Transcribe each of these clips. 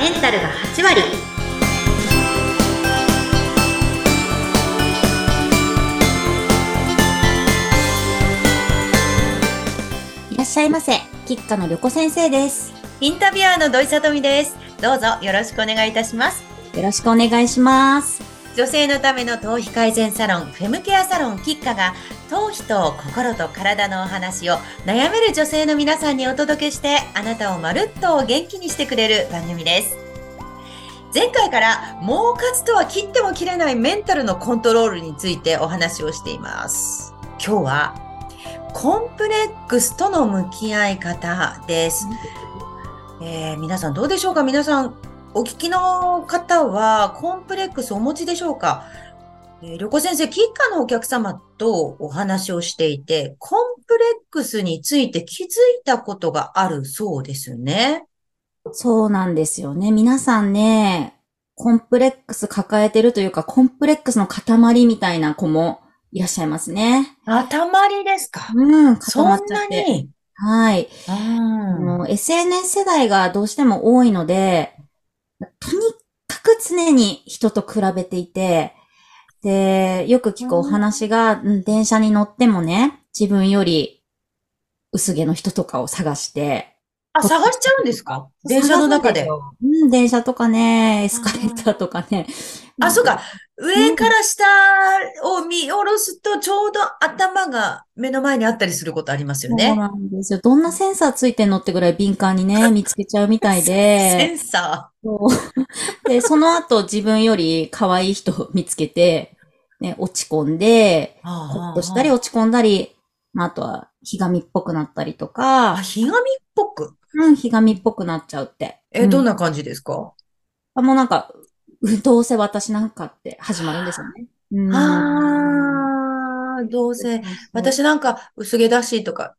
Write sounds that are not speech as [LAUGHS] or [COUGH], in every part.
メンタルが8割いらっしゃいませ。吉花の旅子先生です。インタビュアーの土井さとみですどうぞよろしくお願いいたしますよろしくお願いします。女性のための頭皮改善サロンフェムケアサロンキッカが頭皮と心と体のお話を悩める女性の皆さんにお届けしてあなたをまるっと元気にしてくれる番組です。前回から儲かつとは切っても切れないメンタルのコントロールについてお話をしています。今日はコンプレックスとの向き合い方です、えー皆さんどうでしょうか？皆さんお聞きの方はコンプレックスお持ちでしょうか？えー、旅行先生、キッカのお客様とお話をしていて、コンプレックスについて気づいたことがあるそうですね。そうなんですよね。皆さんね、コンプレックス抱えてるというか、コンプレックスの塊みたいな子もいらっしゃいますね。あ、たまりですか？うん、そん固まっちゃって。なにはい。う SNS 世代がどうしても多いので、とにかく常に人と比べていて、で、よく聞くお話が、うん電車に乗ってもね、自分より薄毛の人とかを探して、あ、探しちゃうんですか？電車の中で。うん、電車とかね、エスカレーターとかね。あ、そうか。上から下を見下ろすと、ちょうど頭が目の前にあったりすることありますよそうね。なんですよ。どんなセンサーついてんのってぐらい敏感にね、見つけちゃうみたいセで。[LAUGHS] ンサそうで、その後自分より可愛い人を見つけて、ね、落ち込んで、ー。あほっとしたり落ち込んだり、まあ、あとは、ひがみっぽくなったりとあ、か、ひがみっぽく？うん、ひがみっぽくなっちゃうって。え、うんどんな感じですか？あもうなんか、うどうせ私なんかって始まるんですよね。うん。ああ、どうせ、私なんか薄毛だしとか。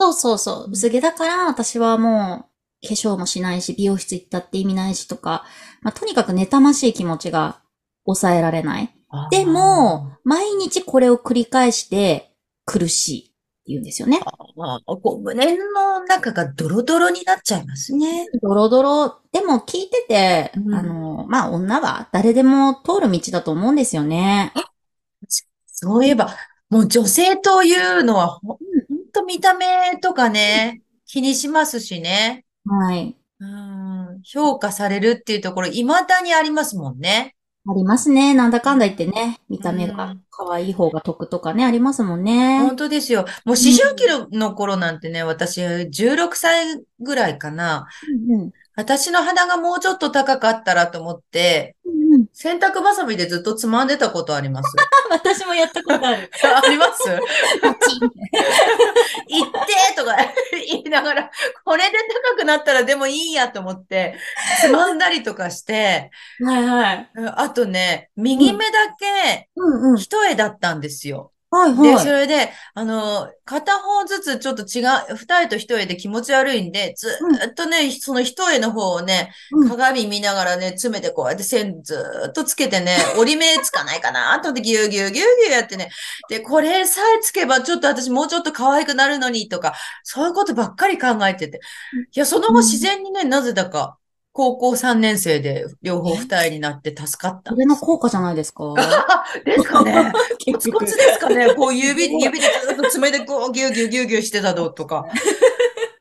そうそうそう。薄毛だから私はもう、化粧もしないし、美容室行ったって意味ないしとか、まあ、とにかく妬ましい気持ちが抑えられない。でも、毎日これを繰り返して苦しい言うんですよね。あー、こう胸の中がドロドロになっちゃいますね。ドロドロ。でも聞いてて、うんあの、まあ、女は誰でも通る道だと思うんですよね。そういえば、もう女性というのは、ほんと見た目とかね、気にしますしね。はい。うん、評価されるっていうところ、未だにありますもんね。ありますね。なんだかんだ言ってね。見た目がうん可愛い方が得とかね、ありますもんね。本当ですよ。もう思春期の頃なんてね、私16歳ぐらいかな。うんうん私の鼻がもうちょっと高かったらと思って、洗濯バサミでずっとつまんでたことあります。[LAUGHS] 私もやったことある。[LAUGHS] あります？[LAUGHS] 行ってとか言いながら、これで高くなったらでもいいやと思って、つまんだりとかして、はいはい。あとね、右目だけ。一重だったんですよ。はいで、はい。それで、あの、片方ずつちょっと違う、二重と一重で気持ち悪いんで、ずーっとね、その一重の方をね、うん。鏡見ながらね、詰めてこうやって線ずーっとつけてね、[LAUGHS] 折り目つかないかなと思ってギューギューギューギューやってね、で、これさえつけばちょっと私もうちょっと可愛くなるのにとか、そういうことばっかり考えてて。いや、その後自然にね、なぜだか、高校3年生で両方二重になって助かったそ。れの効果じゃないですか？あ、[LAUGHS] ですかね。[LAUGHS] コツコツですかね。こう指、[LAUGHS] 指でずっと爪でこうギューギューギューギューしてたのとか。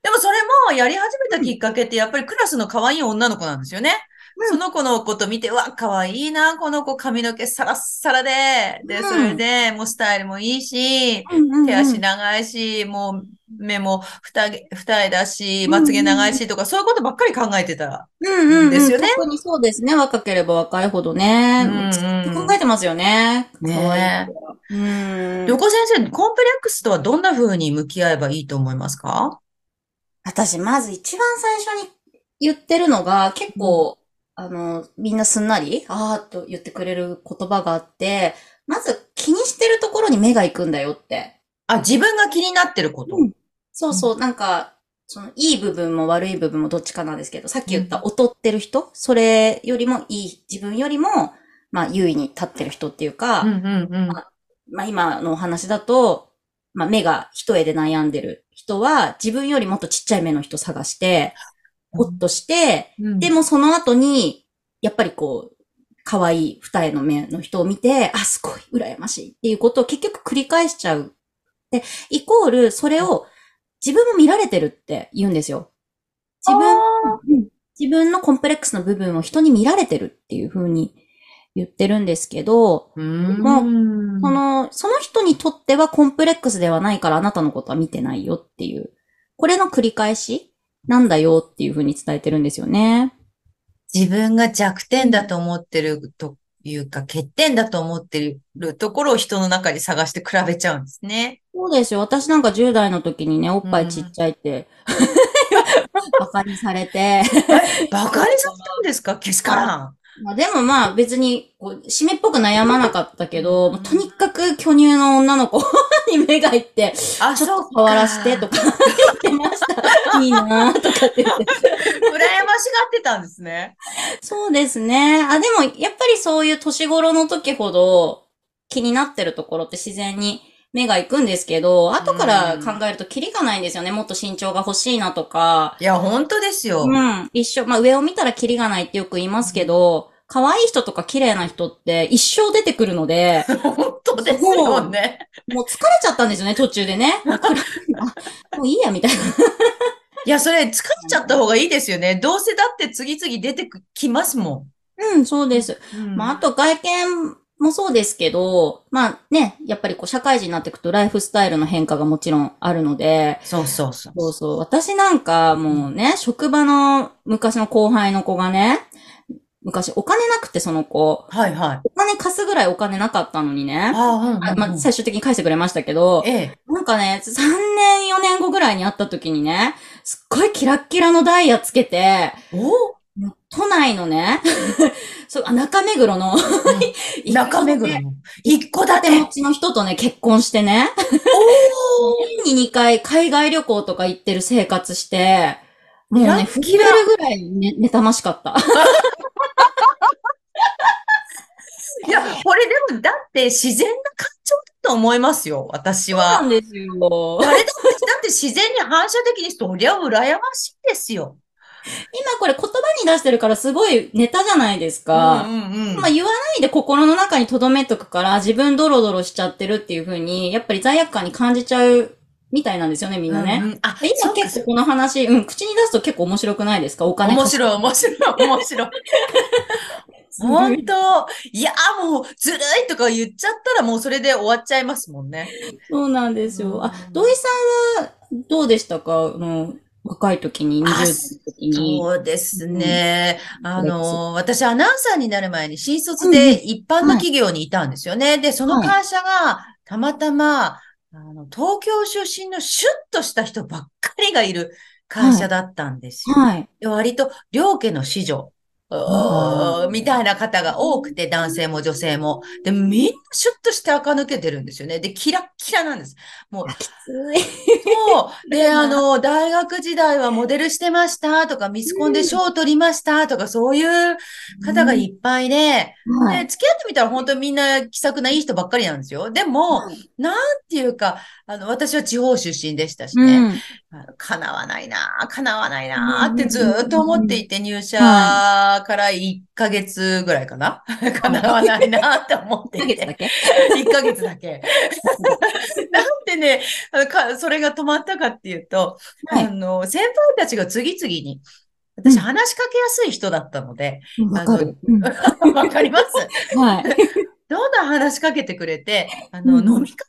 でもそれもやり始めたきっかけってやっぱりクラスの可愛い女の子なんですよね。うんその子のこと見て、うわ、可愛いな、この子髪の毛サラッサラで、で、うんそれでもうスタイルもいいし、うんうんうん手足長いし、もう目も二重二重だし、まつげ長いしとか、そういうことばっかり考えてた。うんうんうん。ですよね特にそうですね。若ければ若いほどね。うんうん考えてますよね。ね可愛い子はうん。旅行先生、コンプレックスとはどんな風に向き合えばいいと思いますか？私、まず一番最初に言ってるのが、結構、あの、みんなすんなり、あーっと言ってくれる言葉があって、まず気にしてるところに目が行くんだよって。あ、自分が気になってること。うんそうそう、なんか、その、いい部分も悪い部分もどっちかなんですけど、さっき言った劣ってる人、それよりもいい、自分よりも、まあ、優位に立ってる人っていうか、うんうんうん。まあ今のお話だと、まあ目が一重で悩んでる人は自分よりもっとちっちゃい目の人探して、ほっとして、うんでもその後に、やっぱりこう、可愛い二重の目の人を見て、あ、すごい、羨ましいっていうことを結局繰り返しちゃう。で、イコール、それを自分も見られてるって言うんですよ。自分、うん自分のコンプレックスの部分を人に見られてるっていう風に言ってるんですけど、うーん。その、その人にとってはコンプレックスではないからあなたのことは見てないよっていう、これの繰り返しなんだよっていう風に伝えてるんですよね。自分が弱点だと思ってるというか、欠点だと思ってるところを人の中に探して比べちゃうんですね。そうですよ。私なんか10代の時にね、おっぱいちっちゃいって、[LAUGHS] バカにされて。バカにされたんですか？けしからん。まあでもまあ別に、こう、締めっぽく悩まなかったけど、もうとにかく巨乳の女の子に目がいって、あ、ちょそうっと触らしてとか言ってました。いいなとかって言って。羨ましがってたんですね。そうですね。あ、でもやっぱりそういう年頃の時ほど気になってるところって自然に目が行くんですけど、後から考えるとキリがないんですよね。もっと身長が欲しいなとか。いや、本当ですよ。うん。一生、まあ上を見たらキリがないってよく言いますけど、可愛い人とか綺麗な人って一生出てくるので、本当ですよね。もう疲れちゃったんですよね、途中でね。[LAUGHS] あもういいや、みたいな。いや、それ疲れちゃった方がいいですよね。どうせだって次々出てきますもうん、そうです。ん。まあ、あと外見もそうですけど、まあね、やっぱりこう社会人になっていくとライフスタイルの変化がもちろんあるので、そうそうそう。そうそう。私なんかもうね、職場の昔の後輩の子がね、昔お金なくてその子、はいはい。お金貸すぐらいお金なかったのにね。ああ、うんうんまあ、最終的に返してくれましたけど、ええ。なんかね、3年4年後ぐらいに会った時にね、すっごいキラッキラのダイヤつけて、お？都内のね、[LAUGHS] そう、あ中目黒の、中目黒の。[LAUGHS] 一戸建て。持ちの人とね、結婚してね、お [LAUGHS] 年に2回海外旅行とか行ってる生活して、もうね、ッキラ震えるぐらいね、妬ましかった。[LAUGHS] いや、これでも、だって自然な感情だと思いますよ、私そうなは。んですよ。誰だって、だって自然に反射的にそりゃ羨ましいですよ。今これ言葉に出してるからすごいネタじゃないですか。うんうんうん。まあ言わないで心の中に留めとくから自分ドロドロしちゃってるっていう風に、やっぱり罪悪感に感じちゃうみたいなんですよね、みんなね。うんうんあ、今結構この話、うん、口に出すと結構面白くないですか？お金面白い、面白い、面白い。[LAUGHS] 本当？いや、もう、ずるいとか言っちゃったらもうそれで終わっちゃいますもんね。そうなんですよ。あう、ん土井さんはどうでしたか？あの若い時に、20あ代の時に。そうですね。あうんの、私アナウンサーになる前に新卒で一般の企業にいたんですよね。で、その会社がたまたま、あの、東京出身のシュッとした人ばっかりがいる会社だったんですよ。はい。割と両家の子女。みたいな方が多くて、男性も女性も。で、みんなシュッとして垢抜けてるんですよね。で、キラッキラなんです。もう、きつい。そう。で、[LAUGHS] あの、大学時代はモデルしてましたとか、ミスコンで賞を取りましたとか、そういう方がいっぱいで、はい。で、付き合ってみたら本当にみんな気さくないい人ばっかりなんですよ。でも、なんていうか、あの、私は地方出身でしたしね。うん。叶わないな、叶わないなうんってずーっと思っていて、入社から1ヶ月ぐらいかな？叶わないなって思って1ヶ。月だけ？1ヶ月だけ。[LAUGHS] なんでね、かそれが止まったかっていうと、はい。あの、先輩たちが次々に、私話しかけやすい人だったので、わか [LAUGHS] わかります？はい。[LAUGHS] どんどん話しかけてくれて、あの、うん。飲み会、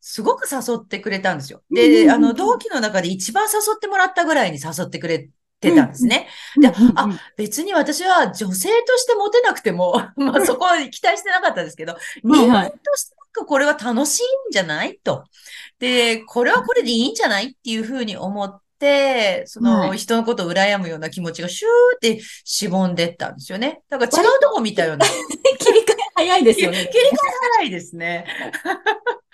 すごく誘ってくれたんですよ。うんで、あの、同期の中で一番誘ってもらったぐらいに誘ってくれてたんですね。で、あ、別に私は女性としてモテなくても、[LAUGHS] まあそこは期待してなかったですけど、人間としてなんかこれは楽しいんじゃないと。で、これはこれでいいんじゃないっていうふうに思って、そのはい人のことを羨むような気持ちがシューってしぼんでったんですよね。だから違うとこ見たような。[LAUGHS] 切り替え早いですよね。[LAUGHS] 切り替え早いですね。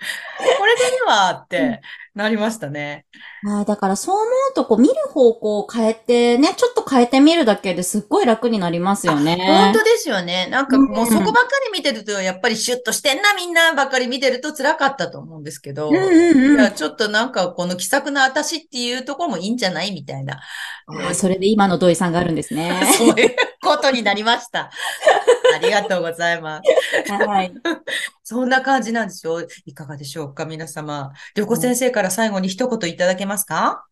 [LAUGHS] これでいいわってなりましたね。ああ、だからそう思うと、こう見る方向を変えてね、ちょっと変えてみるだけですっごい楽になりますよね。本当ですよね。なんかもうそこばっかり見てると、やっぱりシュッとしてんな、みんなばっかり見てると辛かったと思うんですけど、うんうんちょっとなんかこの気さくな私っていうところもいいんじゃないみたいな。それで今の土井さんがあるんですね。[LAUGHS] そういうことになりました。ありがとうございます。はい。[LAUGHS] そんな感じなんですよ。いかがでしょうか、皆様。旅子先生から最後に一言いただけますか？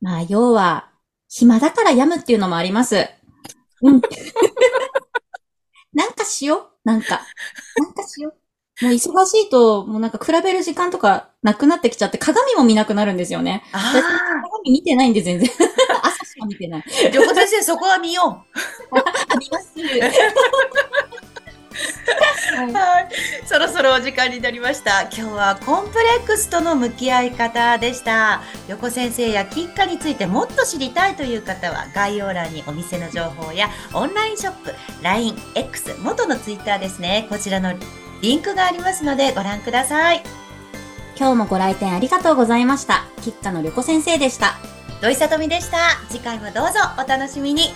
まあ、要は、暇だから病むっていうのもあります。うん。[LAUGHS] なんかしよう。なんか。なんかしよう。もう忙しいと、もうなんか比べる時間とかなくなってきちゃって、鏡も見なくなるんですよね。あ鏡見てないんで全然。[LAUGHS] 朝しか見てない。あ、旅子先生、そこは見よう。あります。はい、そろそろお時間になりました。今日はコンプレックスとの向き合い方でした。横先生や喫下についてもっと知りたいという方は概要欄にお店の情報やオンラインショップ、LINE、X、元の Twitter ですね。こちらのリンクがありますのでご覧ください。今日もご来店ありがとうございました。吉花の旅子先生でした。土井さとみでした。次回もどうぞお楽しみに。